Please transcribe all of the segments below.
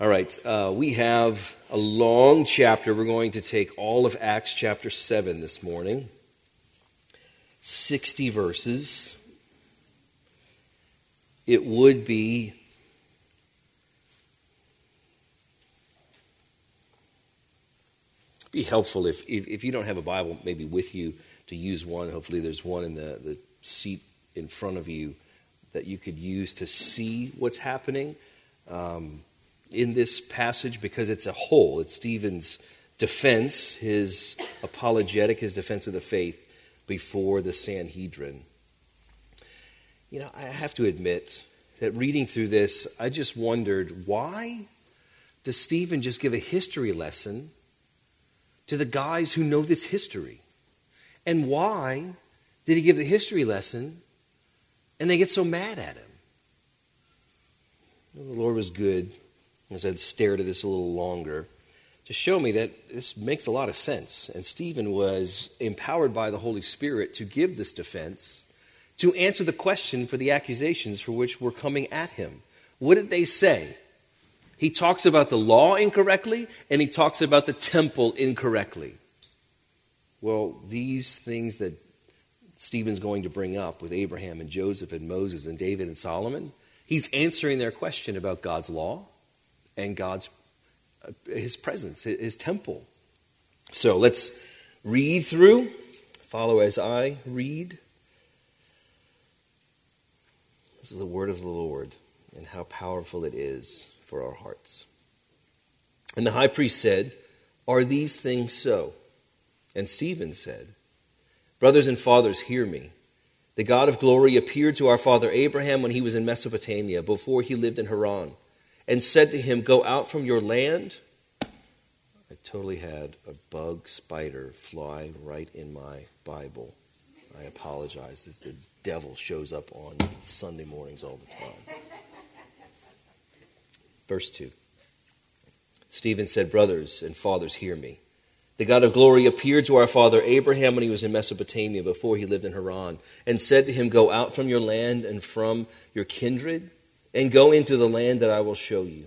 All right, uh, we have a long chapter. We're going to take all of Acts chapter 7 this morning 60 verses. It would be be helpful if, if, if you don't have a Bible maybe with you to use one. Hopefully, there's one in the, the seat in front of you that you could use to see what's happening. Um, in this passage because it's a whole. It's Stephen's defense, his apologetic, his defense of the faith before the Sanhedrin. You know, I have to admit that reading through this, I just wondered why does Stephen just give a history lesson to the guys who know this history? And why did he give the history lesson and they get so mad at him? The Lord was good as I'd stared at this a little longer, to show me that this makes a lot of sense. And Stephen was empowered by the Holy Spirit to give this defense, to answer the question for the accusations for which were coming at him. What did they say? He talks about the law incorrectly, and he talks about the temple incorrectly. Well, these things that Stephen's going to bring up with Abraham and Joseph and Moses and David and Solomon, he's answering their question about God's law and God's uh, his presence, his temple. So let's read through. Follow as I read. This is the word of the Lord, and how powerful it is for our hearts. And the high priest said, Are these things so? And Stephen said, Brothers and fathers, hear me. The God of glory appeared to our father Abraham when he was in Mesopotamia, before he lived in Haran and said to him, Go out from your land. I totally had a bug spider fly right in my Bible. I apologize. It's the devil shows up on Sunday mornings all the time. Verse 2 Stephen said, Brothers and fathers, hear me. The God of glory appeared to our father Abraham when he was in Mesopotamia before he lived in Haran, and said to him, Go out from your land and from your kindred and go into the land that I will show you.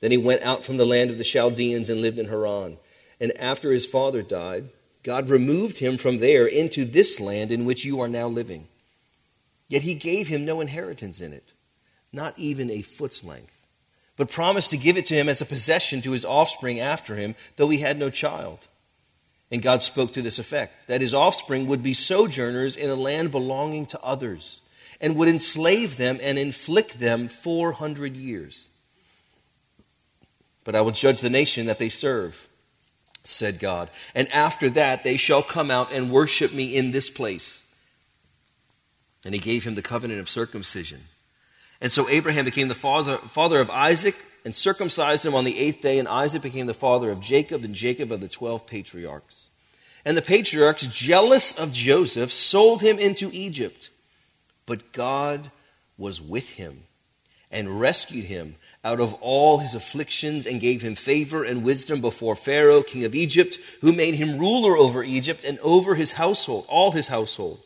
Then he went out from the land of the Chaldeans and lived in Haran. And after his father died, God removed him from there into this land in which you are now living. Yet he gave him no inheritance in it, not even a foot's length, but promised to give it to him as a possession to his offspring after him, though he had no child. And God spoke to this effect that his offspring would be sojourners in a land belonging to others and would enslave them and inflict them 400 years. But I will judge the nation that they serve, said God. And after that, they shall come out and worship me in this place. And he gave him the covenant of circumcision. And so Abraham became the father, father of Isaac and circumcised him on the eighth day. And Isaac became the father of Jacob, and Jacob of the twelve patriarchs. And the patriarchs, jealous of Joseph, sold him into Egypt. But God was with him and rescued him out of all his afflictions and gave him favor and wisdom before Pharaoh, king of Egypt, who made him ruler over Egypt and over his household, all his household.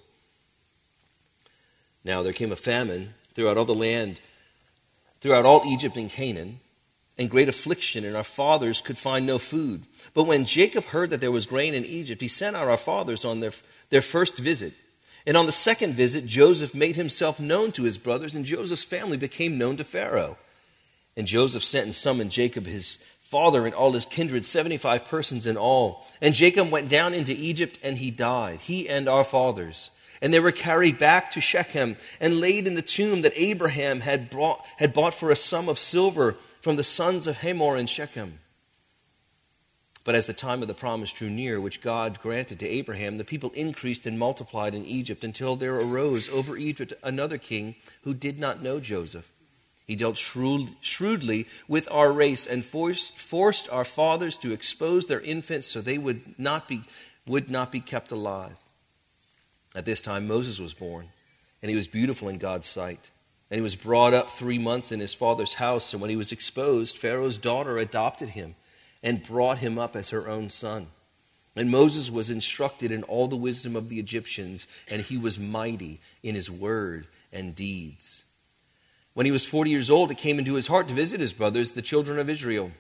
Now there came a famine throughout all the land, throughout all Egypt and Canaan, and great affliction, and our fathers could find no food. But when Jacob heard that there was grain in Egypt, he sent out our fathers on their, their first visit. And on the second visit, Joseph made himself known to his brothers, and Joseph's family became known to Pharaoh. And Joseph sent and summoned Jacob, his father, and all his kindred, 75 persons in all. And Jacob went down into Egypt, and he died, he and our fathers. And they were carried back to Shechem and laid in the tomb that Abraham had, brought, had bought for a sum of silver from the sons of Hamor in Shechem. But as the time of the promise drew near, which God granted to Abraham, the people increased and multiplied in Egypt until there arose over Egypt another king who did not know Joseph. He dealt shrewd, shrewdly with our race and forced, forced our fathers to expose their infants so they would not, be, would not be kept alive. At this time, Moses was born, and he was beautiful in God's sight. And he was brought up three months in his father's house, and when he was exposed, Pharaoh's daughter adopted him and brought him up as her own son. And Moses was instructed in all the wisdom of the Egyptians, and he was mighty in his word and deeds. When he was 40 years old, it came into his heart to visit his brothers, the children of Israel.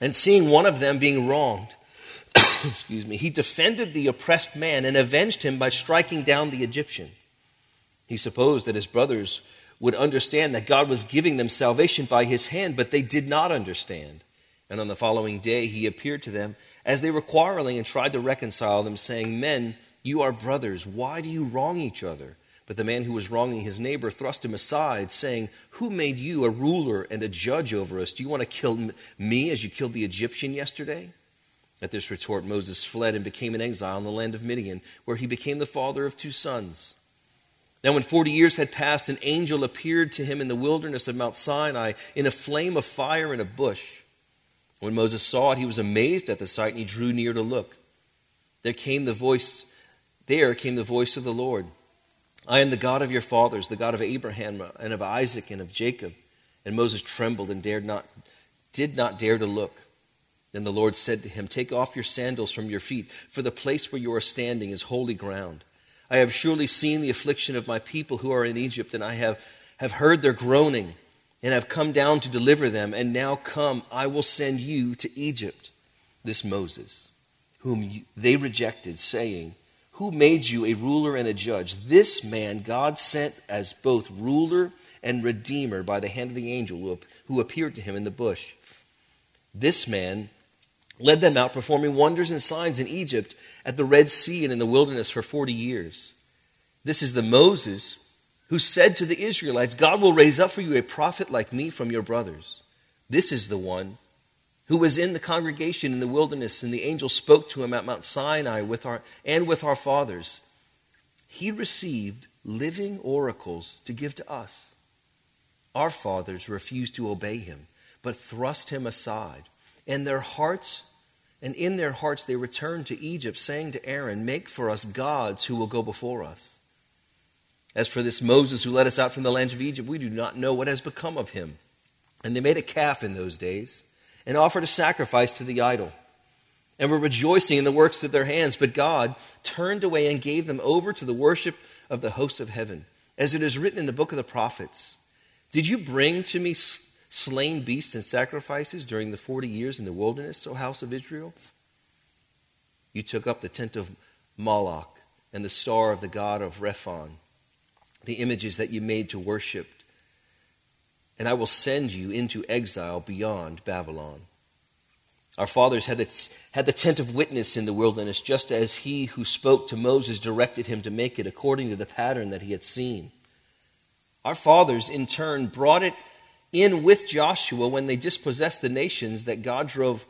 And seeing one of them being wronged, excuse me, he defended the oppressed man and avenged him by striking down the Egyptian. He supposed that his brothers would understand that God was giving them salvation by his hand, but they did not understand. And on the following day, he appeared to them as they were quarreling and tried to reconcile them, saying, Men, you are brothers. Why do you wrong each other? But the man who was wronging his neighbor thrust him aside, saying, Who made you a ruler and a judge over us? Do you want to kill me as you killed the Egyptian yesterday? At this retort, Moses fled and became an exile in the land of Midian, where he became the father of two sons. Now, when 40 years had passed, an angel appeared to him in the wilderness of Mount Sinai in a flame of fire in a bush. When Moses saw it, he was amazed at the sight, and he drew near to look. There came the voice, there came the voice of the Lord. I am the God of your fathers, the God of Abraham and of Isaac and of Jacob. And Moses trembled and dared not, did not dare to look. Then the Lord said to him, Take off your sandals from your feet, for the place where you are standing is holy ground. I have surely seen the affliction of my people who are in Egypt, and I have, have heard their groaning, and have come down to deliver them. And now come, I will send you to Egypt. This Moses, whom they rejected, saying, who made you a ruler and a judge? This man God sent as both ruler and redeemer by the hand of the angel who appeared to him in the bush. This man led them out, performing wonders and signs in Egypt, at the Red Sea, and in the wilderness for 40 years. This is the Moses who said to the Israelites, God will raise up for you a prophet like me from your brothers. This is the one who was in the congregation in the wilderness, and the angel spoke to him at Mount Sinai with our, and with our fathers. He received living oracles to give to us. Our fathers refused to obey him, but thrust him aside. And their hearts, and in their hearts they returned to Egypt, saying to Aaron, Make for us gods who will go before us. As for this Moses who led us out from the land of Egypt, we do not know what has become of him. And they made a calf in those days and offered a sacrifice to the idol and were rejoicing in the works of their hands. But God turned away and gave them over to the worship of the host of heaven, as it is written in the book of the prophets. Did you bring to me slain beasts and sacrifices during the forty years in the wilderness, O house of Israel? You took up the tent of Moloch and the star of the god of Rephan, the images that you made to worship and I will send you into exile beyond Babylon. Our fathers had the, had the tent of witness in the wilderness, just as he who spoke to Moses directed him to make it according to the pattern that he had seen. Our fathers, in turn, brought it in with Joshua when they dispossessed the nations that God drove,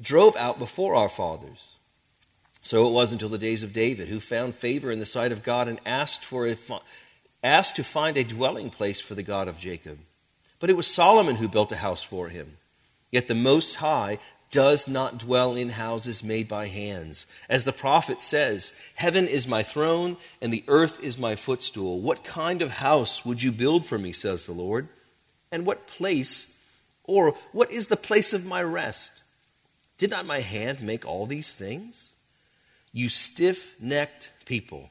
drove out before our fathers. So it was until the days of David, who found favor in the sight of God and asked, for a, asked to find a dwelling place for the God of Jacob. But it was Solomon who built a house for him. Yet the Most High does not dwell in houses made by hands. As the prophet says, Heaven is my throne, and the earth is my footstool. What kind of house would you build for me, says the Lord? And what place, or what is the place of my rest? Did not my hand make all these things? You stiff necked people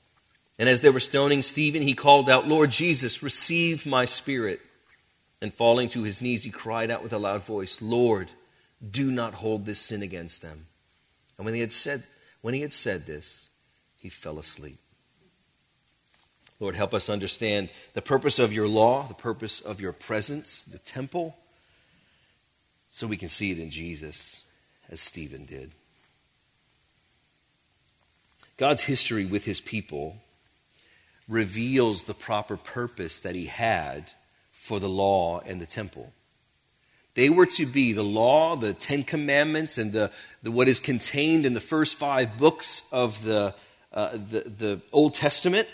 And as they were stoning Stephen, he called out, Lord Jesus, receive my spirit. And falling to his knees, he cried out with a loud voice, Lord, do not hold this sin against them. And when he had said, when he had said this, he fell asleep. Lord, help us understand the purpose of your law, the purpose of your presence, the temple, so we can see it in Jesus as Stephen did. God's history with his people reveals the proper purpose that he had for the law and the temple. They were to be the law, the Ten Commandments, and the, the what is contained in the first five books of the, uh, the, the Old Testament.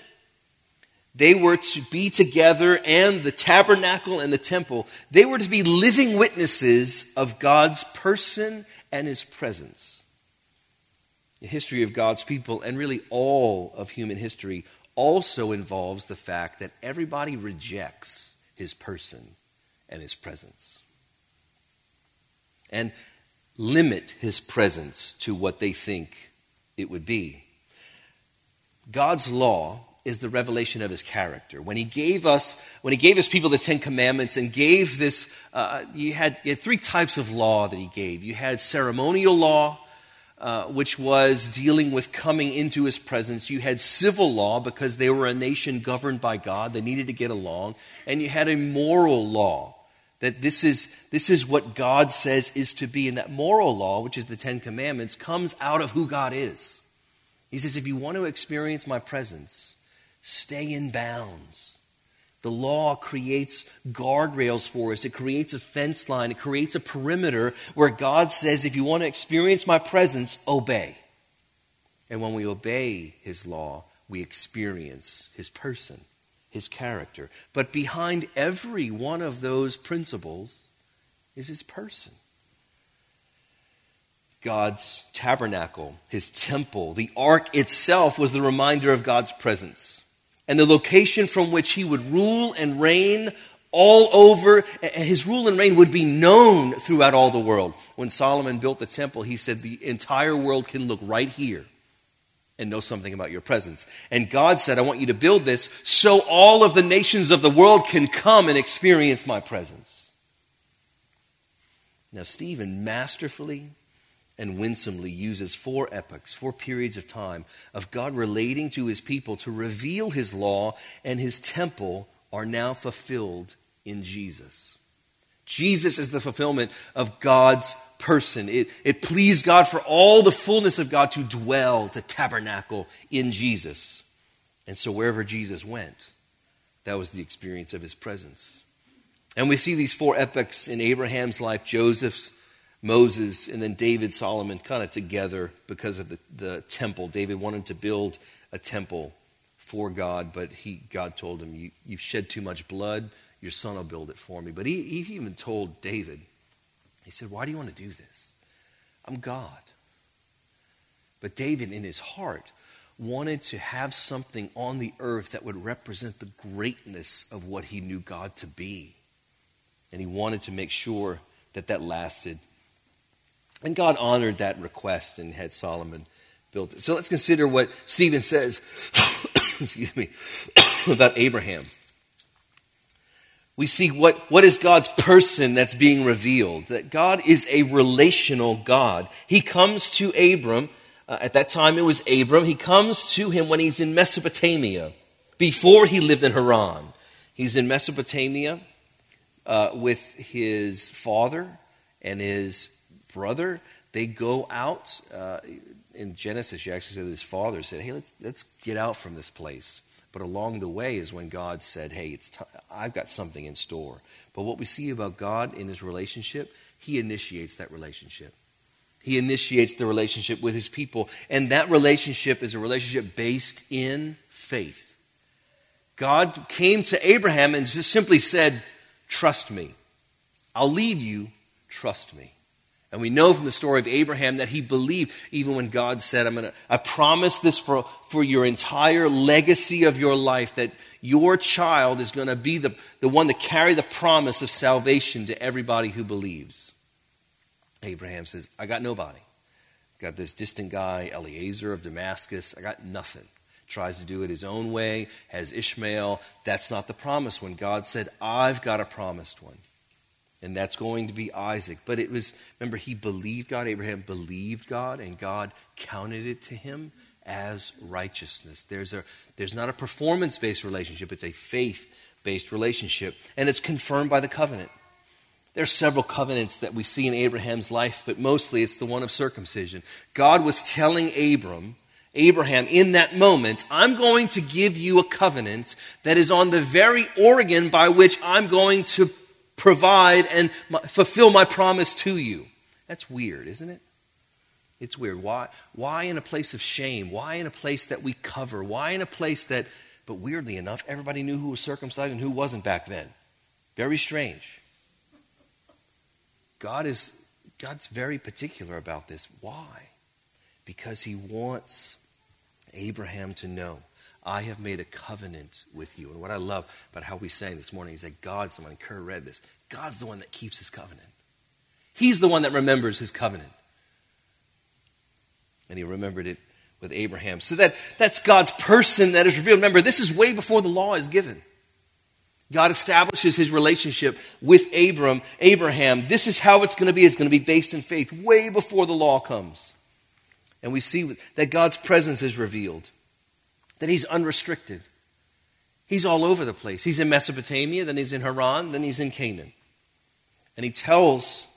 They were to be together, and the tabernacle and the temple, they were to be living witnesses of God's person and his presence. The history of God's people, and really all of human history, also involves the fact that everybody rejects his person and his presence and limit his presence to what they think it would be. God's law is the revelation of his character. When he gave us, when he gave his people the Ten Commandments and gave this, uh, you, had, you had three types of law that he gave. You had ceremonial law, uh, which was dealing with coming into his presence. You had civil law because they were a nation governed by God, they needed to get along. And you had a moral law that this is, this is what God says is to be. And that moral law, which is the Ten Commandments, comes out of who God is. He says, if you want to experience my presence, stay in bounds. The law creates guardrails for us. It creates a fence line. It creates a perimeter where God says, if you want to experience my presence, obey. And when we obey his law, we experience his person, his character. But behind every one of those principles is his person. God's tabernacle, his temple, the ark itself was the reminder of God's presence and the location from which he would rule and reign all over. His rule and reign would be known throughout all the world. When Solomon built the temple, he said, The entire world can look right here and know something about your presence. And God said, I want you to build this so all of the nations of the world can come and experience my presence. Now, Stephen masterfully and winsomely uses four epochs, four periods of time of God relating to his people to reveal his law and his temple are now fulfilled in Jesus. Jesus is the fulfillment of God's person. It, it pleased God for all the fullness of God to dwell, to tabernacle in Jesus. And so wherever Jesus went, that was the experience of his presence. And we see these four epochs in Abraham's life, Joseph's, Moses and then David, Solomon kind of together because of the, the temple. David wanted to build a temple for God, but he, God told him, you, You've shed too much blood. Your son will build it for me. But he, he even told David, He said, Why do you want to do this? I'm God. But David, in his heart, wanted to have something on the earth that would represent the greatness of what he knew God to be. And he wanted to make sure that that lasted and God honored that request and had Solomon build it. So let's consider what Stephen says, excuse me, about Abraham. We see what, what is God's person that's being revealed. That God is a relational God. He comes to Abram, uh, at that time it was Abram, he comes to him when he's in Mesopotamia, before he lived in Haran. He's in Mesopotamia uh, with his father and his brother, they go out. Uh, in Genesis, you actually said his father said, Hey, let's, let's get out from this place. But along the way is when God said, Hey, it's t- I've got something in store. But what we see about God in his relationship, he initiates that relationship. He initiates the relationship with his people. And that relationship is a relationship based in faith. God came to Abraham and just simply said, Trust me. I'll lead you. Trust me. And we know from the story of Abraham that he believed even when God said, I'm gonna, I promise this for, for your entire legacy of your life, that your child is going to be the, the one to carry the promise of salvation to everybody who believes. Abraham says, I got nobody. Got this distant guy, Eliezer of Damascus. I got nothing. Tries to do it his own way, has Ishmael. That's not the promise when God said, I've got a promised one and that's going to be Isaac. But it was, remember, he believed God. Abraham believed God, and God counted it to him as righteousness. There's, a, there's not a performance based relationship, it's a faith based relationship. And it's confirmed by the covenant. There are several covenants that we see in Abraham's life, but mostly it's the one of circumcision. God was telling Abram, Abraham, in that moment, I'm going to give you a covenant that is on the very organ by which I'm going to provide and fulfill my promise to you. That's weird, isn't it? It's weird. Why, why in a place of shame? Why in a place that we cover? Why in a place that, but weirdly enough, everybody knew who was circumcised and who wasn't back then? Very strange. God is God's very particular about this. Why? Because he wants Abraham to know, I have made a covenant with you. And what I love about how we sang this morning is that God's the one, Kerr read this, God's the one that keeps his covenant. He's the one that remembers his covenant. And he remembered it with Abraham. So that, that's God's person that is revealed. Remember, this is way before the law is given. God establishes his relationship with Abram, Abraham. This is how it's going to be. It's going to be based in faith way before the law comes. And we see that God's presence is revealed, that he's unrestricted. He's all over the place. He's in Mesopotamia, then he's in Haran, then he's in Canaan. And he tells,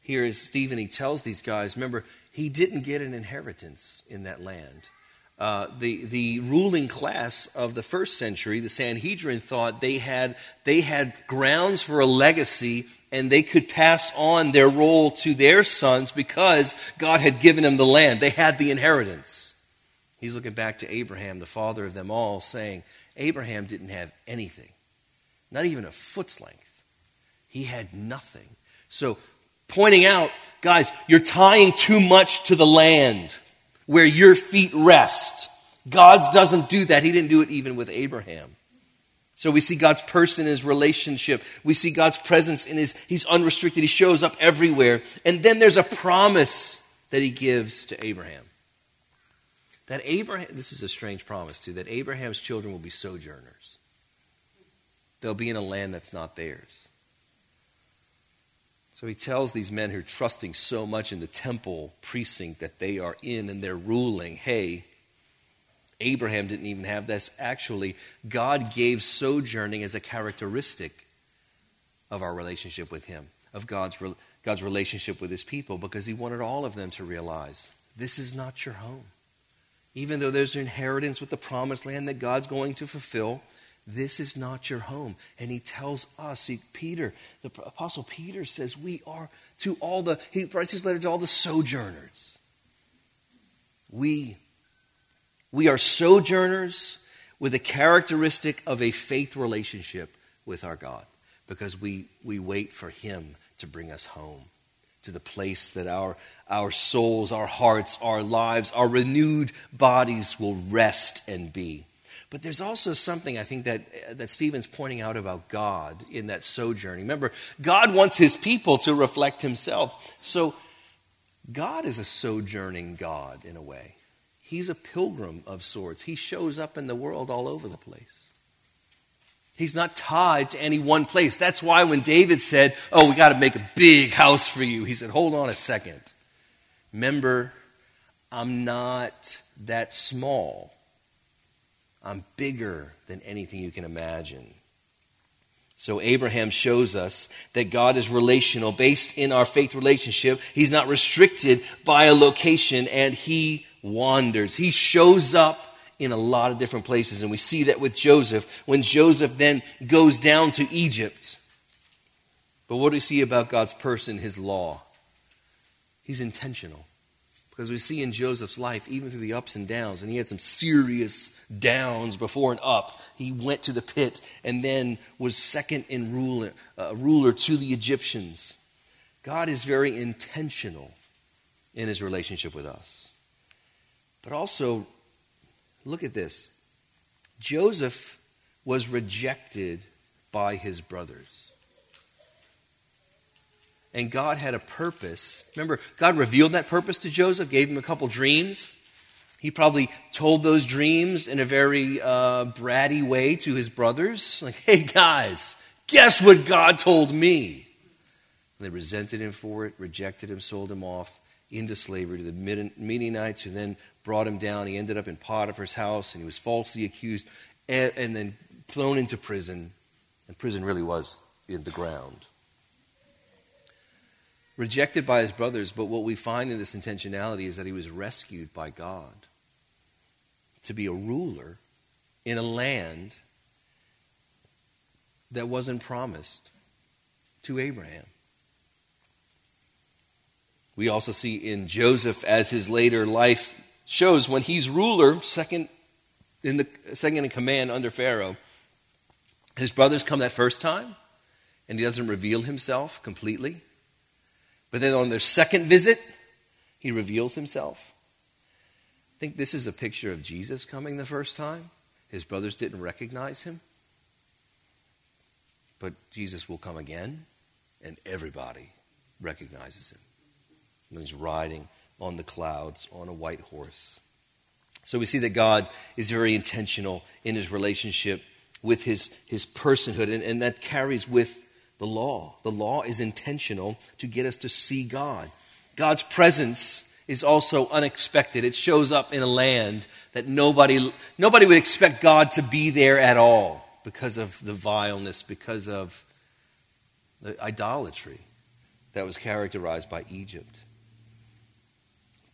here is Stephen, he tells these guys, remember, he didn't get an inheritance in that land. Uh, the, the ruling class of the first century, the Sanhedrin, thought they had, they had grounds for a legacy and they could pass on their role to their sons because God had given them the land. They had the inheritance. He's looking back to Abraham, the father of them all, saying, Abraham didn't have anything, not even a foot's length. He had nothing. So pointing out, guys, you're tying too much to the land where your feet rest. God doesn't do that. He didn't do it even with Abraham. So we see God's person in his relationship. We see God's presence in his, he's unrestricted. He shows up everywhere. And then there's a promise that he gives to Abraham. That Abraham, this is a strange promise too, that Abraham's children will be sojourners. They'll be in a land that's not theirs. So he tells these men who are trusting so much in the temple precinct that they are in and they're ruling, hey, Abraham didn't even have this. Actually, God gave sojourning as a characteristic of our relationship with him, of God's, God's relationship with his people, because he wanted all of them to realize this is not your home. Even though there's an inheritance with the promised land that God's going to fulfill, this is not your home. And he tells us, Peter, the Apostle Peter says, we are to all the, he writes his letter to all the sojourners. We, we are sojourners with a characteristic of a faith relationship with our God because we, we wait for him to bring us home to the place that our, our souls, our hearts, our lives, our renewed bodies will rest and be. But there's also something I think that, that Stephen's pointing out about God in that sojourning. Remember, God wants his people to reflect himself. So God is a sojourning God in a way. He's a pilgrim of sorts. He shows up in the world all over the place. He's not tied to any one place. That's why when David said, Oh, we got to make a big house for you, he said, Hold on a second. Remember, I'm not that small. I'm bigger than anything you can imagine. So Abraham shows us that God is relational, based in our faith relationship. He's not restricted by a location and he wanders. He shows up in a lot of different places. And we see that with Joseph when Joseph then goes down to Egypt. But what do we see about God's person, his law? He's intentional. Because we see in Joseph's life, even through the ups and downs, and he had some serious downs before and up. He went to the pit and then was second in ruler, uh, ruler to the Egyptians. God is very intentional in his relationship with us. But also, look at this Joseph was rejected by his brothers and God had a purpose. Remember, God revealed that purpose to Joseph, gave him a couple dreams. He probably told those dreams in a very uh, bratty way to his brothers. Like, hey guys, guess what God told me? And they resented him for it, rejected him, sold him off, into slavery to the Midianites, who then brought him down. He ended up in Potiphar's house, and he was falsely accused, and, and then thrown into prison. And prison really was in the ground. Rejected by his brothers, but what we find in this intentionality is that he was rescued by God to be a ruler in a land that wasn't promised to Abraham. We also see in Joseph as his later life shows when he's ruler, second in the second in command under Pharaoh. His brothers come that first time, and he doesn't reveal himself completely. But then on their second visit, he reveals himself. I think this is a picture of Jesus coming the first time. His brothers didn't recognize him. But Jesus will come again, and everybody recognizes him. And he's riding on the clouds on a white horse. So we see that God is very intentional in his relationship with his, his personhood, and, and that carries with the law. The law is intentional to get us to see God. God's presence is also unexpected. It shows up in a land that nobody, nobody would expect God to be there at all because of the vileness, because of the idolatry that was characterized by Egypt.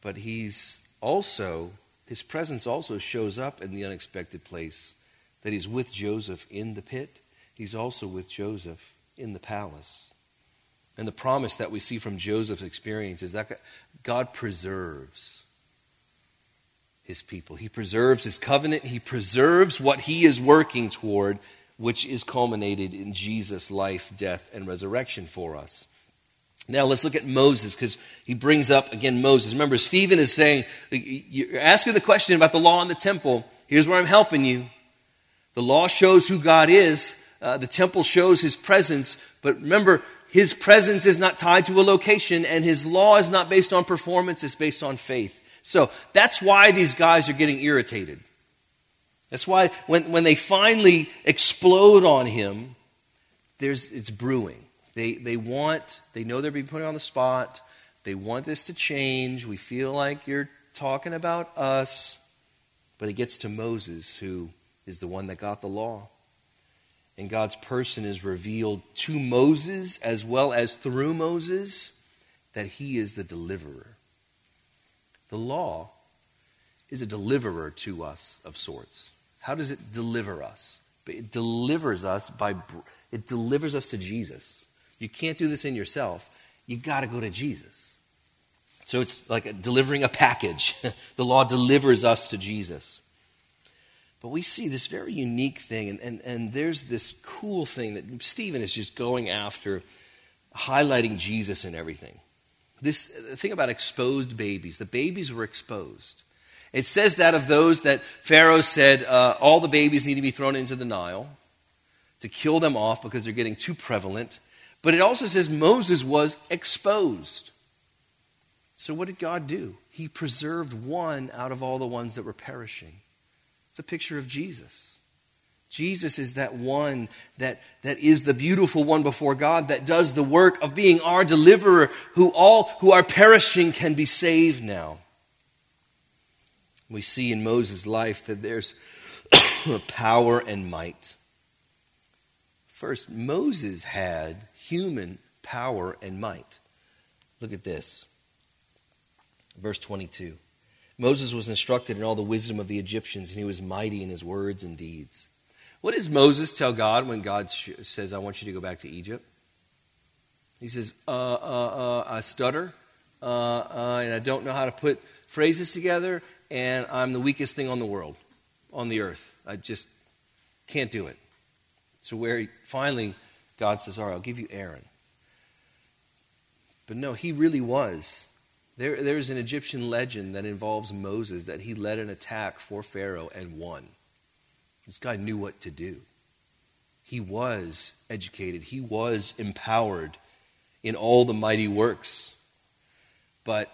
But he's also, his presence also shows up in the unexpected place that he's with Joseph in the pit. He's also with Joseph in the palace. And the promise that we see from Joseph's experience is that God preserves his people. He preserves his covenant. He preserves what he is working toward, which is culminated in Jesus' life, death, and resurrection for us. Now let's look at Moses because he brings up again Moses. Remember, Stephen is saying, You're asking the question about the law and the temple. Here's where I'm helping you. The law shows who God is, uh, the temple shows his presence. But remember, his presence is not tied to a location, and his law is not based on performance, it's based on faith. So that's why these guys are getting irritated. That's why when, when they finally explode on him, there's, it's brewing. They, they want, they know they're being put on the spot. They want this to change. We feel like you're talking about us. But it gets to Moses, who is the one that got the law. And God's person is revealed to Moses as well as through Moses that he is the deliverer. The law is a deliverer to us of sorts. How does it deliver us? It delivers us by it delivers us to Jesus. You can't do this in yourself. You got to go to Jesus. So it's like delivering a package. the law delivers us to Jesus. But we see this very unique thing, and, and, and there's this cool thing that Stephen is just going after, highlighting Jesus and everything. This thing about exposed babies. The babies were exposed. It says that of those that Pharaoh said uh, all the babies need to be thrown into the Nile to kill them off because they're getting too prevalent. But it also says Moses was exposed. So what did God do? He preserved one out of all the ones that were perishing. It's a picture of Jesus. Jesus is that one that, that is the beautiful one before God that does the work of being our deliverer, who all who are perishing can be saved now. We see in Moses' life that there's power and might. First, Moses had human power and might. Look at this. Verse 22. Moses was instructed in all the wisdom of the Egyptians, and he was mighty in his words and deeds. What does Moses tell God when God says, I want you to go back to Egypt? He says, uh, uh, uh, I stutter, uh, uh, and I don't know how to put phrases together, and I'm the weakest thing on the world, on the earth. I just can't do it. So, where he, finally God says, All right, I'll give you Aaron. But no, he really was. There, there's an Egyptian legend that involves Moses that he led an attack for Pharaoh and won. This guy knew what to do. He was educated, he was empowered in all the mighty works. But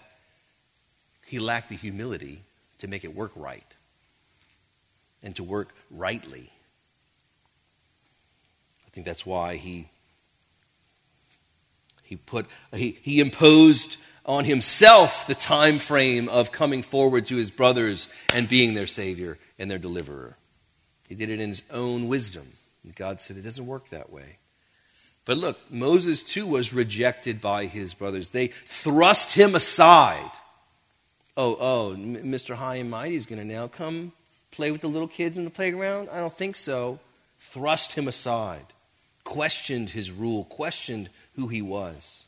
he lacked the humility to make it work right and to work rightly. I think that's why he He, put, he, he imposed on himself the time frame of coming forward to his brothers and being their Savior and their deliverer. He did it in his own wisdom. And God said it doesn't work that way. But look, Moses too was rejected by his brothers. They thrust him aside. Oh, oh, Mr. High and Mighty is going to now come play with the little kids in the playground? I don't think so. Thrust him aside, questioned his rule, questioned who he was.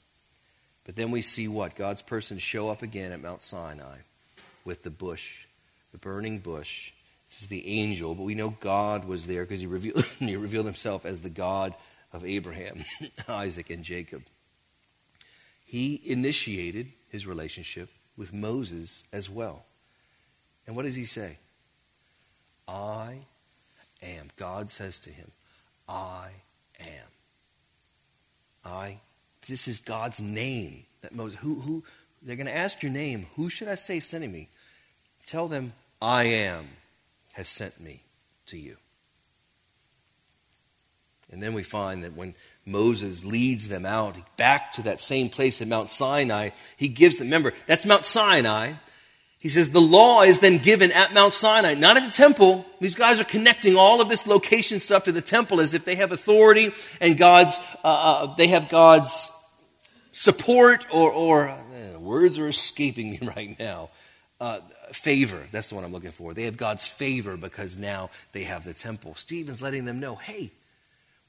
But then we see what? God's person show up again at Mount Sinai with the bush, the burning bush. This is the angel, but we know God was there because he revealed, he revealed himself as the God of Abraham, Isaac, and Jacob. He initiated his relationship with Moses as well. And what does he say? I am. God says to him, I am. I. This is God's name that Moses. Who? Who? They're going to ask your name. Who should I say sending me? Tell them, I am has sent me to you. And then we find that when Moses leads them out back to that same place at Mount Sinai, he gives them, remember, that's Mount Sinai. He says the law is then given at Mount Sinai, not at the temple. These guys are connecting all of this location stuff to the temple as if they have authority and God's, uh, uh, they have God's support or, or uh, words are escaping me right now. Uh, favor, that's the one I'm looking for. They have God's favor because now they have the temple. Stephen's letting them know, hey,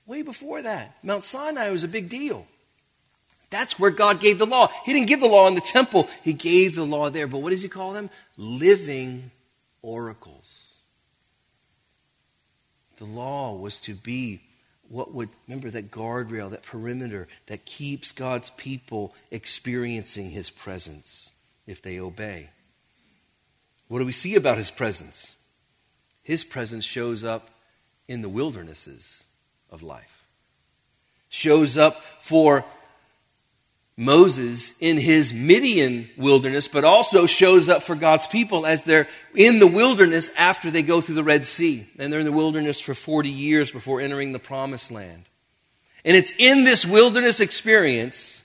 Way before that, Mount Sinai was a big deal. That's where God gave the law. He didn't give the law in the temple, He gave the law there. But what does He call them? Living oracles. The law was to be what would, remember that guardrail, that perimeter that keeps God's people experiencing His presence if they obey. What do we see about His presence? His presence shows up in the wildernesses of life. Shows up for Moses in his Midian wilderness, but also shows up for God's people as they're in the wilderness after they go through the Red Sea. And they're in the wilderness for 40 years before entering the promised land. And it's in this wilderness experience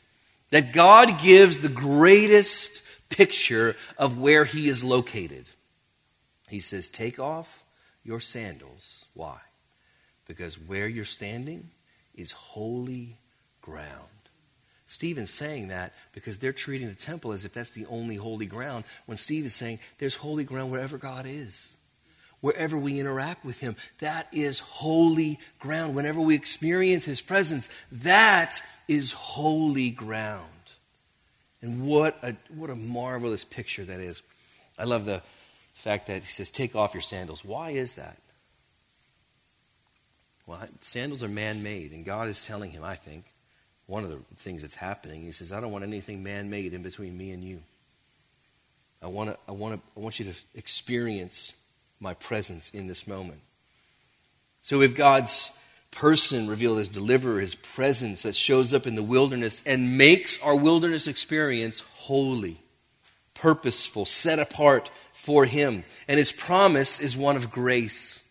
that God gives the greatest picture of where he is located. He says, Take off your sandals. Why? because where you're standing is holy ground. Stephen's saying that because they're treating the temple as if that's the only holy ground, when Steve is saying there's holy ground wherever God is. Wherever we interact with Him, that is holy ground. Whenever we experience His presence, that is holy ground. And what a, what a marvelous picture that is. I love the fact that He says, Take off your sandals. Why is that? Well, sandals are man made, and God is telling him, I think, one of the things that's happening. He says, I don't want anything man made in between me and you. I, want to, I, want to, I want you to experience my presence in this moment. So if God's person revealed as deliverer, his presence that shows up in the wilderness and makes our wilderness experience holy, purposeful, set apart for him. And his promise is one of grace.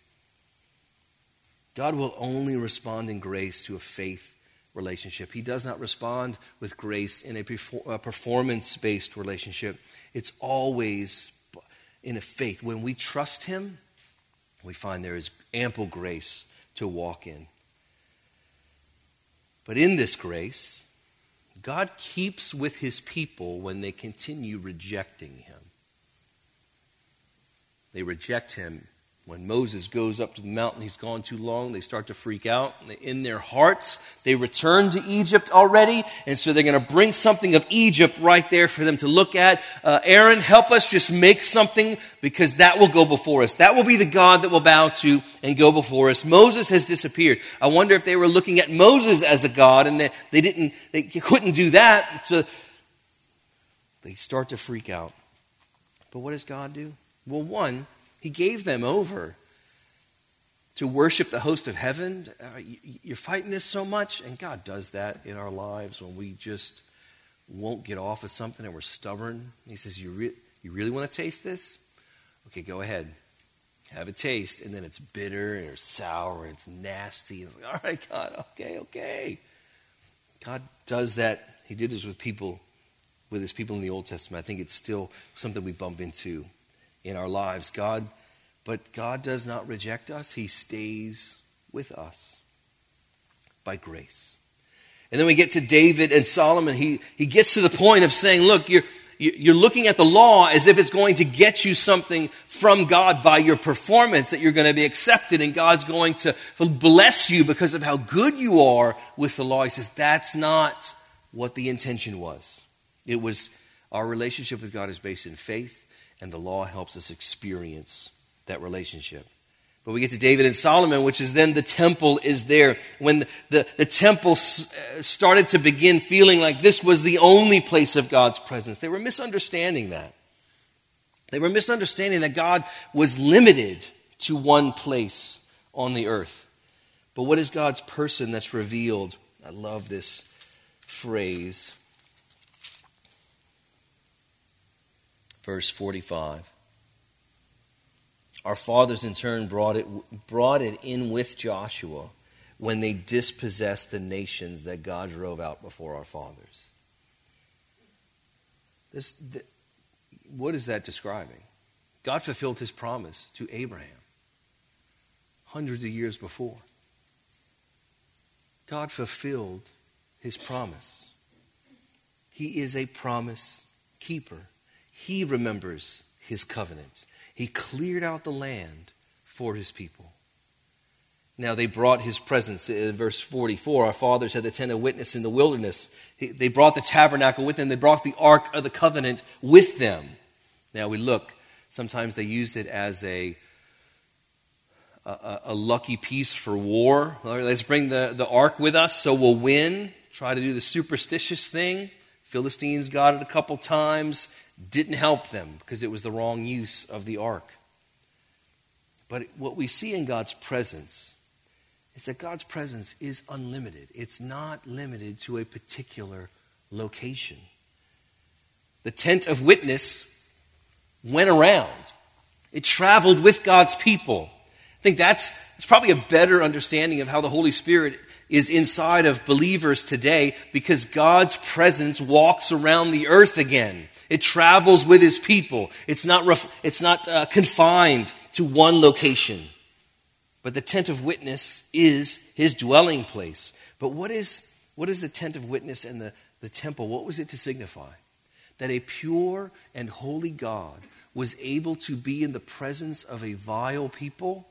God will only respond in grace to a faith relationship. He does not respond with grace in a performance based relationship. It's always in a faith. When we trust Him, we find there is ample grace to walk in. But in this grace, God keeps with His people when they continue rejecting Him. They reject Him when Moses goes up to the mountain, he's gone too long. They start to freak out. In their hearts, they return to Egypt already. And so they're going to bring something of Egypt right there for them to look at. Uh, Aaron, help us just make something because that will go before us. That will be the God that will bow to and go before us. Moses has disappeared. I wonder if they were looking at Moses as a God and they, they didn't, they couldn't do that. So they start to freak out. But what does God do? Well, one, he gave them over to worship the host of heaven. Uh, you're fighting this so much, and God does that in our lives when we just won't get off of something and we're stubborn. He says, You, re- you really want to taste this? Okay, go ahead. Have a taste. And then it's bitter and it's sour and it's nasty. It's like, All right, God, okay, okay. God does that He did this with people, with his people in the Old Testament. I think it's still something we bump into in our lives. God, but God does not reject us, He stays with us by grace. And then we get to David and Solomon. He, he gets to the point of saying, Look, you're, you're looking at the law as if it's going to get you something from God by your performance, that you're going to be accepted and God's going to bless you because of how good you are with the law. He says that's not what the intention was. It was our relationship with God is based in faith, and the law helps us experience that relationship. But we get to David and Solomon, which is then the temple is there. When the, the, the, temple uh, started to begin feeling like this was the only place of God's presence, they were misunderstanding that. They were misunderstanding that God was limited to one place on the earth. But what is God's person that's revealed? I love this phrase. Verse 45. Our fathers, in turn, brought it, brought it in with Joshua when they dispossessed the nations that God drove out before our fathers. This, what is that describing? God fulfilled his promise to Abraham hundreds of years before. God fulfilled his promise. He is a promise keeper. He remembers his covenant. He cleared out the land for his people. Now they brought his presence. In verse 44, our fathers had the tent of witness in the wilderness. They brought the tabernacle with them. They brought the ark of the covenant with them. Now we look, sometimes they used it as a, a, a lucky piece for war. Let's bring the, the ark with us so we'll win. Try to do the superstitious thing. Philistines got it a couple times didn't help them because it was the wrong use of the ark. But what we see in God's presence is that God's presence is unlimited, it's not limited to a particular location. The tent of witness went around, it traveled with God's people. I think that's, that's probably a better understanding of how the Holy Spirit is inside of believers today because God's presence walks around the earth again. It travels with his people. It's not, ref- it's not uh, confined to one location. But the tent of witness is his dwelling place. But what is, what is the tent of witness and the, the temple? What was it to signify? That a pure and holy God was able to be in the presence of a vile people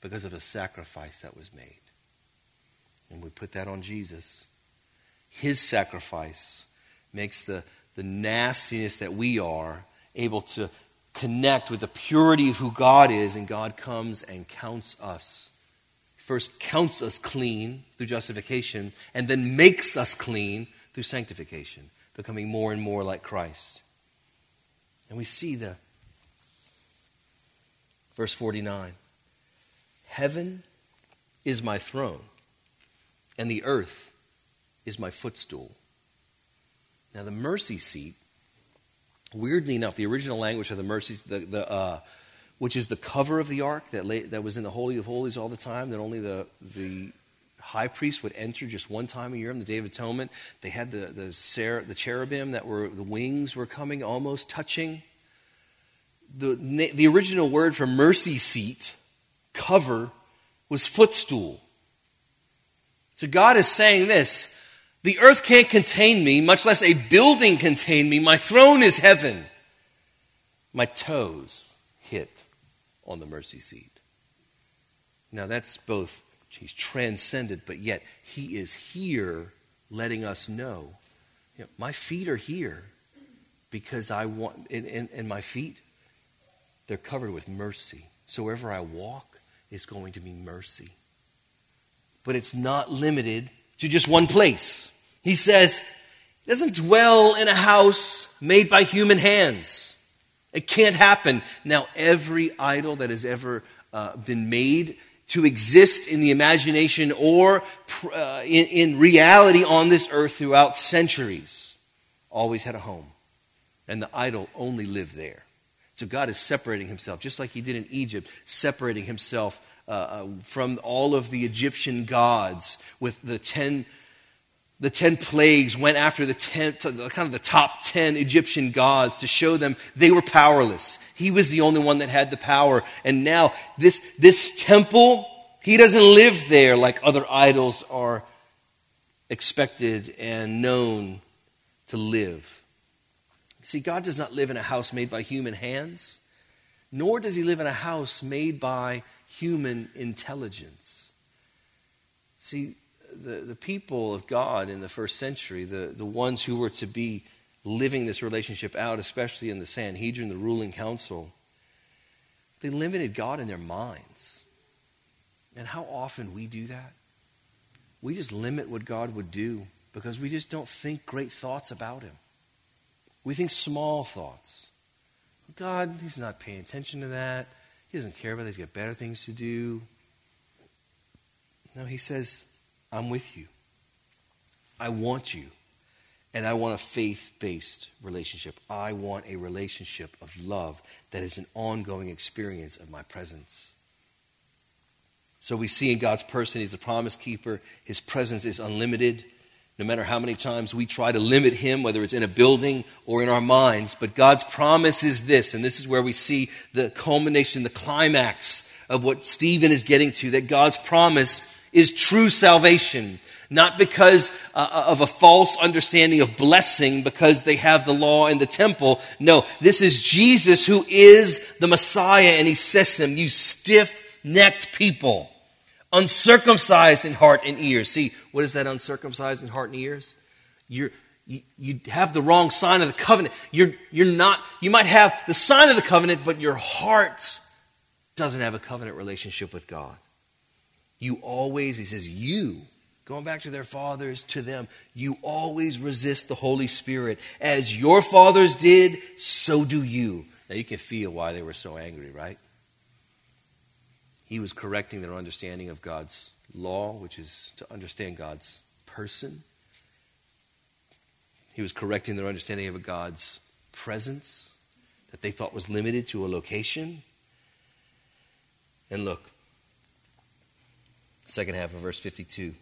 because of a sacrifice that was made. And we put that on Jesus. His sacrifice makes the, the nastiness that we are able to connect with the purity of who God is, and God comes and counts us. First, counts us clean through justification, and then makes us clean through sanctification, becoming more and more like Christ. And we see the verse 49 Heaven is my throne, and the earth is my footstool. Now, the mercy seat, weirdly enough, the original language of the mercy, the, the, uh, which is the cover of the ark that, lay, that was in the Holy of Holies all the time, that only the, the high priest would enter just one time a year on the Day of Atonement. They had the, the, ser- the cherubim that were, the wings were coming, almost touching. The, the original word for mercy seat, cover, was footstool. So God is saying this the earth can't contain me, much less a building contain me. My throne is heaven. My toes hit on the mercy seat. Now that's both, he's transcended, but yet he is here letting us know, you know my feet are here because I want, and, and, and my feet, they're covered with mercy. So wherever I walk is going to be mercy. But it's not limited to just one place. He says, he doesn't dwell in a house made by human hands. It can't happen. Now, every idol that has ever uh, been made to exist in the imagination or uh, in, in reality on this earth throughout centuries always had a home. And the idol only lived there. So God is separating himself, just like he did in Egypt, separating himself uh, uh, from all of the Egyptian gods with the ten the 10 plagues went after the 10, kind of the top 10 Egyptian gods to show them they were powerless. He was the only one that had the power. And now this, this temple, he doesn't live there like other idols are expected and known to live. See, God does not live in a house made by human hands, nor does he live in a house made by human intelligence. See, the, the people of God in the first century, the, the ones who were to be living this relationship out, especially in the Sanhedrin, the ruling council, they limited God in their minds. And how often we do that? We just limit what God would do because we just don't think great thoughts about Him. We think small thoughts. God, He's not paying attention to that. He doesn't care about that. He's got better things to do. No, He says, I'm with you. I want you. And I want a faith based relationship. I want a relationship of love that is an ongoing experience of my presence. So we see in God's person, He's a promise keeper. His presence is unlimited. No matter how many times we try to limit Him, whether it's in a building or in our minds. But God's promise is this, and this is where we see the culmination, the climax of what Stephen is getting to that God's promise is true salvation. Not because uh, of a false understanding of blessing because they have the law and the temple. No, this is Jesus who is the Messiah, and he says to them, You stiff necked people, uncircumcised in heart and ears. See, what is that uncircumcised in heart and ears? You're, you, you have the wrong sign of the covenant. You're, you're not, you might have the sign of the covenant, but your heart doesn't have a covenant relationship with God. You always, he says, you, going back to their fathers, to them, you always resist the Holy Spirit. As your fathers did, so do you. Now you can feel why they were so angry, right? He was correcting their understanding of God's law, which is to understand God's person. He was correcting their understanding of God's presence that they thought was limited to a location. And look, second half of verse 52.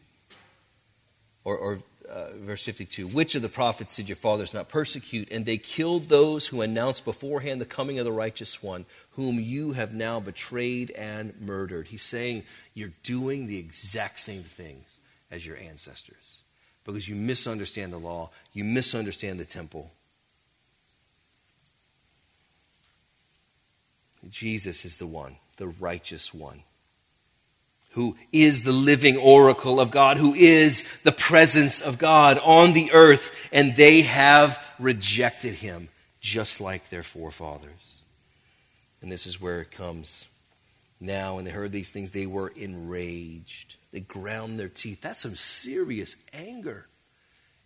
Or, or uh, verse 52 Which of the prophets did your fathers not persecute? And they killed those who announced beforehand the coming of the righteous one, whom you have now betrayed and murdered. He's saying you're doing the exact same things as your ancestors because you misunderstand the law, you misunderstand the temple. Jesus is the one, the righteous one who is the living oracle of God, who is the presence of God on the earth, and they have rejected him just like their forefathers. And this is where it comes. Now, when they heard these things, they were enraged. They ground their teeth. That's some serious anger.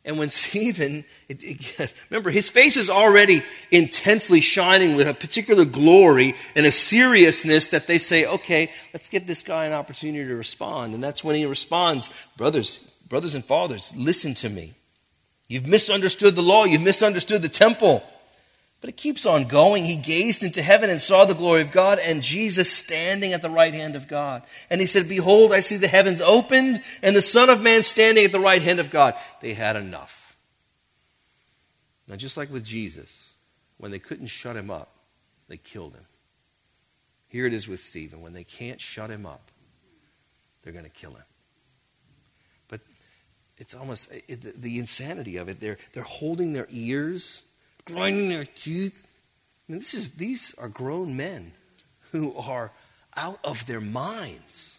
And when Stephen, it, it, remember, his face is already intensely shining with a particular glory and a seriousness that they say, okay, let's give this guy an opportunity to respond. And that's when he responds, brothers, brothers and fathers, listen to me. You've misunderstood the law, you've misunderstood the temple. But it keeps on going. He gazed into heaven and saw the glory of God and Jesus standing at the right hand of God. And he said, Behold, I see the heavens opened and the Son of Man standing at the right hand of God. They had enough. Now, just like with Jesus, when they couldn't shut him up, they killed him. Here it is with Stephen. When they can't shut him up, they're going to kill him. But it's almost it, the insanity of it. They're, they're holding their ears grinding their teeth. Mean, this is, these are grown men who are out of their minds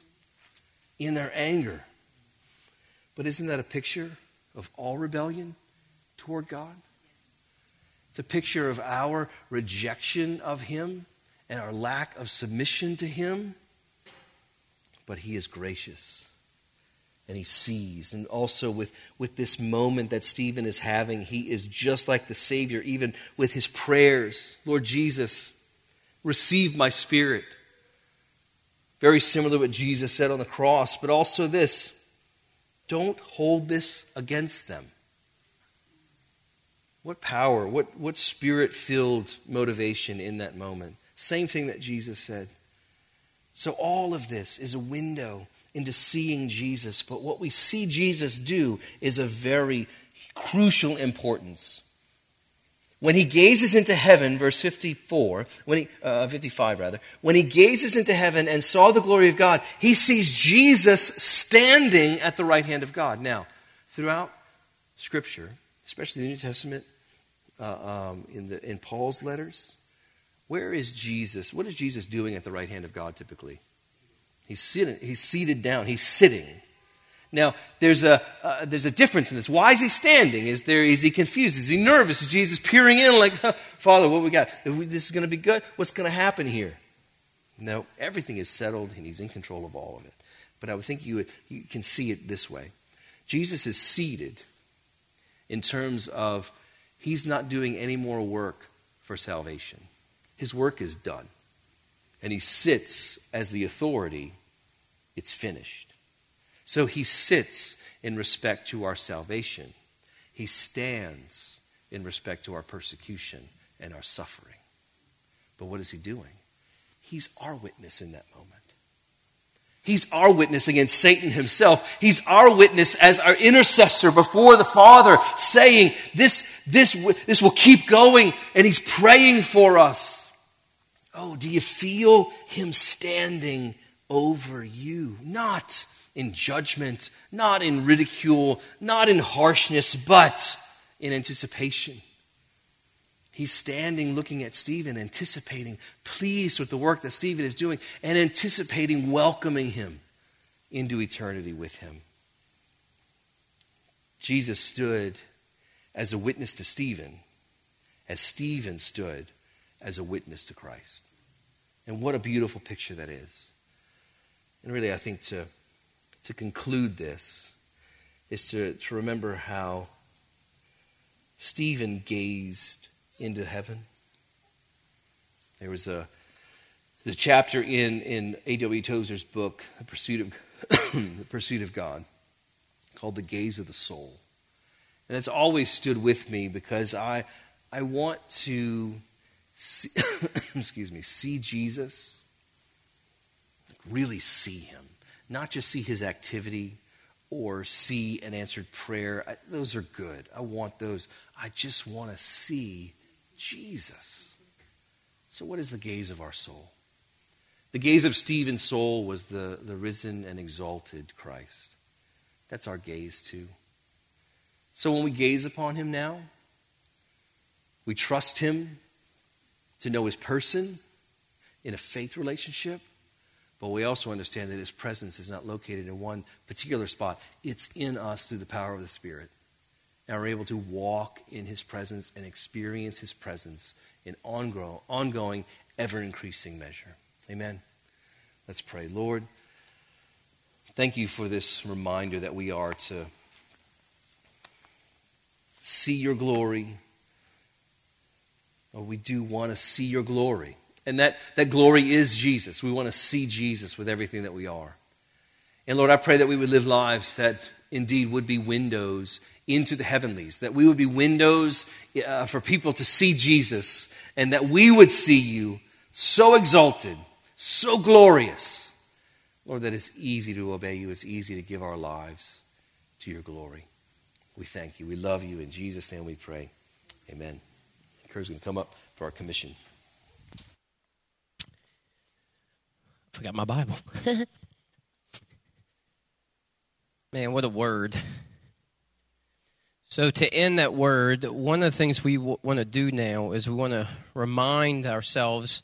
in their anger. But isn't that a picture of all rebellion toward God? It's a picture of our rejection of Him and our lack of submission to Him. But He is gracious and he sees. And also with, with this moment that Stephen is having, he is just like the Savior, even with his prayers Lord Jesus, receive my spirit. Very similar to what Jesus said on the cross, but also this don't hold this against them. What power, what, what spirit filled motivation in that moment. Same thing that Jesus said. So, all of this is a window into seeing Jesus, but what we see Jesus do is of very crucial importance. When he gazes into heaven, verse 54, when he, uh, 55 rather, when he gazes into heaven and saw the glory of God, he sees Jesus standing at the right hand of God. Now, throughout Scripture, especially the New Testament, uh, um, in, the, in Paul's letters, where is Jesus? What is Jesus doing at the right hand of God typically? He's, sitting, he's seated down, he's sitting. Now, there's a, uh, there's a difference in this. Why is he standing? Is, there, is he confused? Is he nervous? Is Jesus peering in like, Father, what we got? This is going to be good? What's going to happen here? No, everything is settled and he's in control of all of it. But I would think you, you can see it this way Jesus is seated in terms of he's not doing any more work for salvation, his work is done. And he sits as the authority, it's finished. So he sits in respect to our salvation. He stands in respect to our persecution and our suffering. But what is he doing? He's our witness in that moment. He's our witness against Satan himself. He's our witness as our intercessor before the Father, saying, This, this, this will keep going, and he's praying for us. Oh, do you feel him standing over you? Not in judgment, not in ridicule, not in harshness, but in anticipation. He's standing looking at Stephen, anticipating, pleased with the work that Stephen is doing, and anticipating welcoming him into eternity with him. Jesus stood as a witness to Stephen, as Stephen stood as a witness to Christ. And what a beautiful picture that is. And really, I think to to conclude this is to, to remember how Stephen gazed into heaven. There was a, the chapter in, in A.W. Tozer's book, The Pursuit of, the Pursuit of God, called The Gaze of the Soul. And it's always stood with me because I, I want to see, excuse me, see Jesus, really see him not just see his activity or see an answered prayer. I, those are good. I want those. I just want to see Jesus. So, what is the gaze of our soul? The gaze of Stephen's soul was the, the risen and exalted Christ. That's our gaze, too. So, when we gaze upon him now, we trust him to know his person in a faith relationship. But we also understand that His presence is not located in one particular spot, it's in us through the power of the Spirit. And we're able to walk in His presence and experience His presence in ongoing, ever increasing measure. Amen. Let's pray. Lord, thank you for this reminder that we are to see your glory. Oh, we do want to see your glory. And that, that glory is Jesus. We want to see Jesus with everything that we are. And Lord, I pray that we would live lives that indeed would be windows into the heavenlies, that we would be windows uh, for people to see Jesus, and that we would see you so exalted, so glorious. Lord, that it's easy to obey you, it's easy to give our lives to your glory. We thank you. We love you. In Jesus' name we pray. Amen. Kurt's going to come up for our commission. Forgot my Bible. Man, what a word. So, to end that word, one of the things we w- want to do now is we want to remind ourselves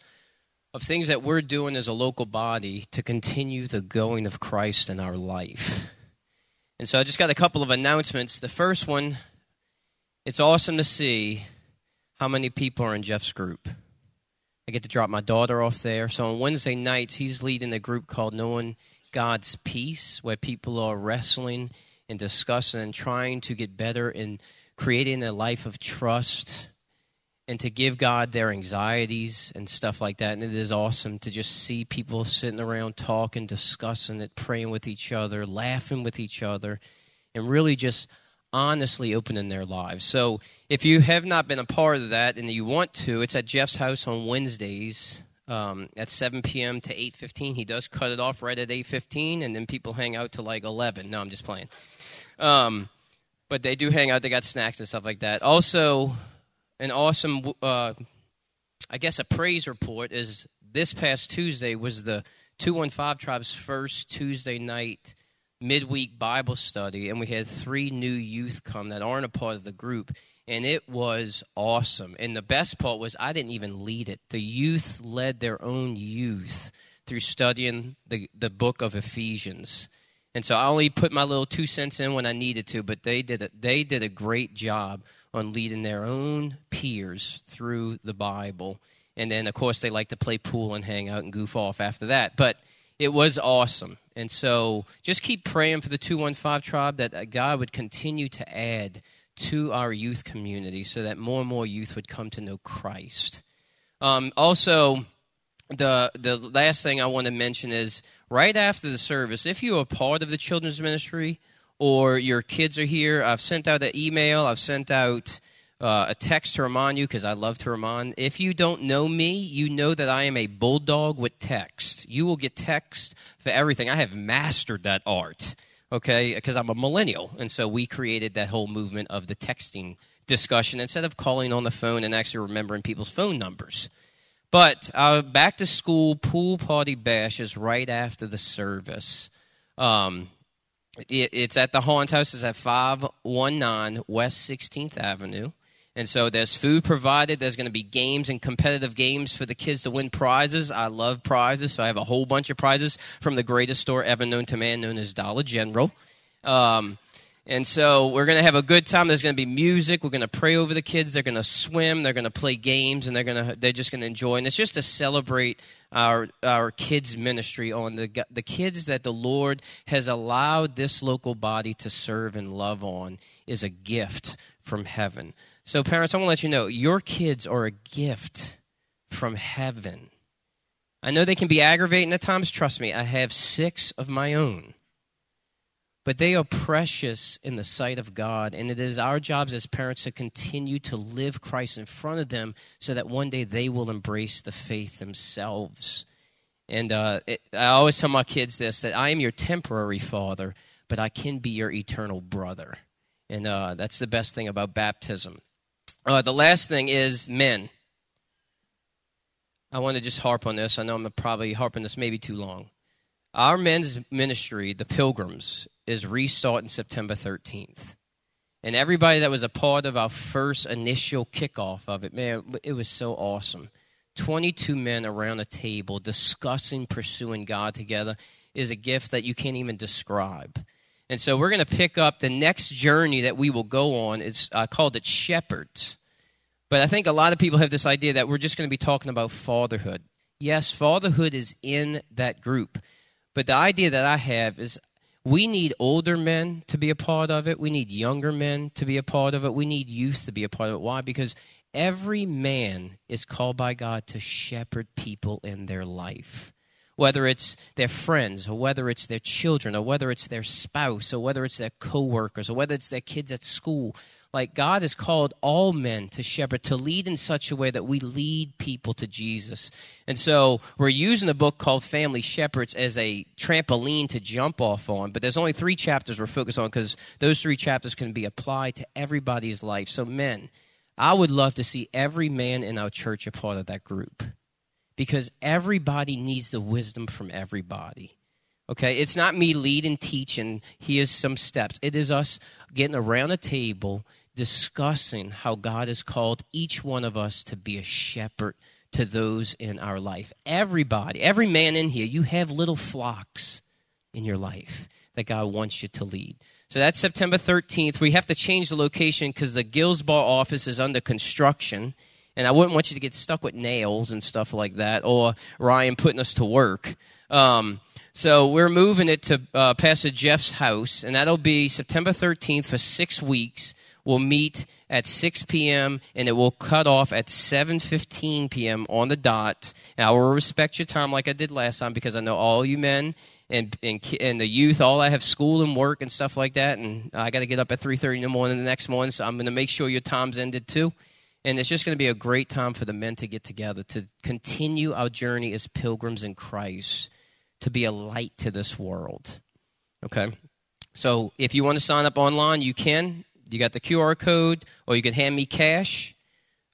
of things that we're doing as a local body to continue the going of Christ in our life. And so, I just got a couple of announcements. The first one it's awesome to see how many people are in Jeff's group. I get to drop my daughter off there. So on Wednesday nights, he's leading a group called Knowing God's Peace, where people are wrestling and discussing and trying to get better in creating a life of trust and to give God their anxieties and stuff like that. And it is awesome to just see people sitting around talking, discussing it, praying with each other, laughing with each other, and really just honestly opening their lives. So if you have not been a part of that and you want to, it's at Jeff's house on Wednesdays. um, at 7 p.m. to 8:15. He does cut it off right at 8:15, and then people hang out to like 11. No, I'm just playing. Um, but they do hang out. They got snacks and stuff like that. Also, an awesome, uh, I guess, a praise report is this past Tuesday was the 215 Tribe's first Tuesday night midweek Bible study, and we had three new youth come that aren't a part of the group, and it was awesome. And the best part was I didn't even lead it. The youth led their own youth through studying the, the book of Ephesians. And so I only put my little two cents in when I needed to, but they did a, they did a great job on leading their own peers through the Bible. And then, of course, they like to play pool and hang out and goof off after that. But it was awesome. And so just keep praying for the 215 tribe that God would continue to add to our youth community so that more and more youth would come to know Christ. Um, also, the, the last thing I want to mention is right after the service, if you are part of the children's ministry or your kids are here, I've sent out an email, I've sent out uh, a text to remind you because I love to remind. If you don't know me, you know that I am a bulldog with text. You will get text for everything. I have mastered that art, okay, because I'm a millennial. And so we created that whole movement of the texting discussion instead of calling on the phone and actually remembering people's phone numbers. But our back to school pool party bash is right after the service. Um, it, it's at the Haun's House. It's at 519 West 16th Avenue. And so there's food provided. There's going to be games and competitive games for the kids to win prizes. I love prizes, so I have a whole bunch of prizes from the greatest store ever known to man, known as Dollar General. Um, and so we're going to have a good time. There's going to be music. We're going to pray over the kids. They're going to swim. They're going to play games, and they're going to they're just going to enjoy. And it's just to celebrate our our kids ministry on the the kids that the Lord has allowed this local body to serve and love on is a gift from heaven. So, parents, I want to let you know your kids are a gift from heaven. I know they can be aggravating at times. Trust me, I have six of my own. But they are precious in the sight of God, and it is our jobs as parents to continue to live Christ in front of them so that one day they will embrace the faith themselves. And uh, it, I always tell my kids this that I am your temporary father, but I can be your eternal brother. And uh, that's the best thing about baptism. Uh, the last thing is men. I want to just harp on this. I know I'm probably harping this maybe too long. Our men's ministry, the Pilgrims, is restarting September 13th. And everybody that was a part of our first initial kickoff of it, man, it was so awesome. 22 men around a table discussing pursuing God together is a gift that you can't even describe. And so we're going to pick up the next journey that we will go on. It's uh, called it Shepherds. But I think a lot of people have this idea that we're just going to be talking about fatherhood. Yes, fatherhood is in that group. But the idea that I have is we need older men to be a part of it. We need younger men to be a part of it. We need youth to be a part of it. Why? Because every man is called by God to shepherd people in their life whether it's their friends or whether it's their children or whether it's their spouse or whether it's their coworkers or whether it's their kids at school. Like God has called all men to shepherd, to lead in such a way that we lead people to Jesus. And so we're using a book called Family Shepherds as a trampoline to jump off on, but there's only three chapters we're focused on because those three chapters can be applied to everybody's life. So, men, I would love to see every man in our church a part of that group because everybody needs the wisdom from everybody. Okay, it's not me leading, teaching. Here's some steps. It is us getting around a table discussing how God has called each one of us to be a shepherd to those in our life. Everybody, every man in here, you have little flocks in your life that God wants you to lead. So that's September 13th. We have to change the location because the Gillsbar office is under construction and I wouldn't want you to get stuck with nails and stuff like that, or Ryan putting us to work. Um, so we're moving it to uh, Pastor Jeff's house, and that'll be September 13th for six weeks. We'll meet at 6 p.m. and it will cut off at 7:15 p.m. on the dot. And I will respect your time like I did last time because I know all you men and and, and the youth all I have school and work and stuff like that, and I got to get up at 3:30 in the morning the next morning. So I'm going to make sure your time's ended too And it's just going to be a great time for the men to get together to continue our journey as pilgrims in Christ, to be a light to this world. Okay? So if you want to sign up online, you can. You got the QR code, or you can hand me cash,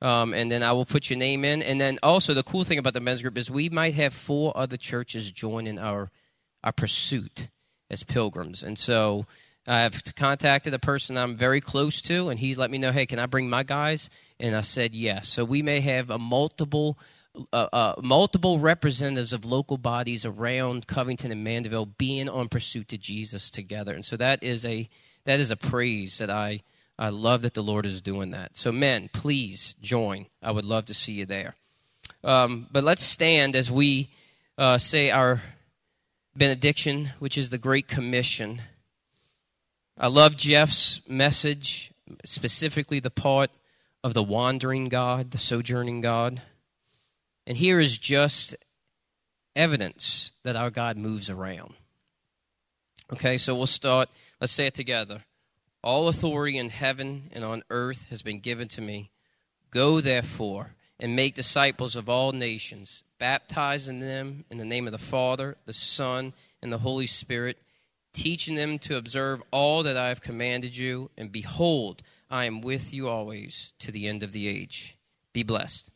um, and then I will put your name in. And then also, the cool thing about the men's group is we might have four other churches join in our, our pursuit as pilgrims. And so I've contacted a person I'm very close to, and he's let me know, hey, can I bring my guys? And I said yes. So we may have a multiple. Uh, uh, multiple representatives of local bodies around Covington and Mandeville being on pursuit to Jesus together, and so that is a that is a praise that I I love that the Lord is doing that. So men, please join. I would love to see you there. Um, but let's stand as we uh, say our benediction, which is the Great Commission. I love Jeff's message, specifically the part of the wandering God, the sojourning God. And here is just evidence that our God moves around. Okay, so we'll start. Let's say it together. All authority in heaven and on earth has been given to me. Go, therefore, and make disciples of all nations, baptizing them in the name of the Father, the Son, and the Holy Spirit teaching them to observe all that I have commanded you, and behold, I am with you always to the end of the age. Be blessed.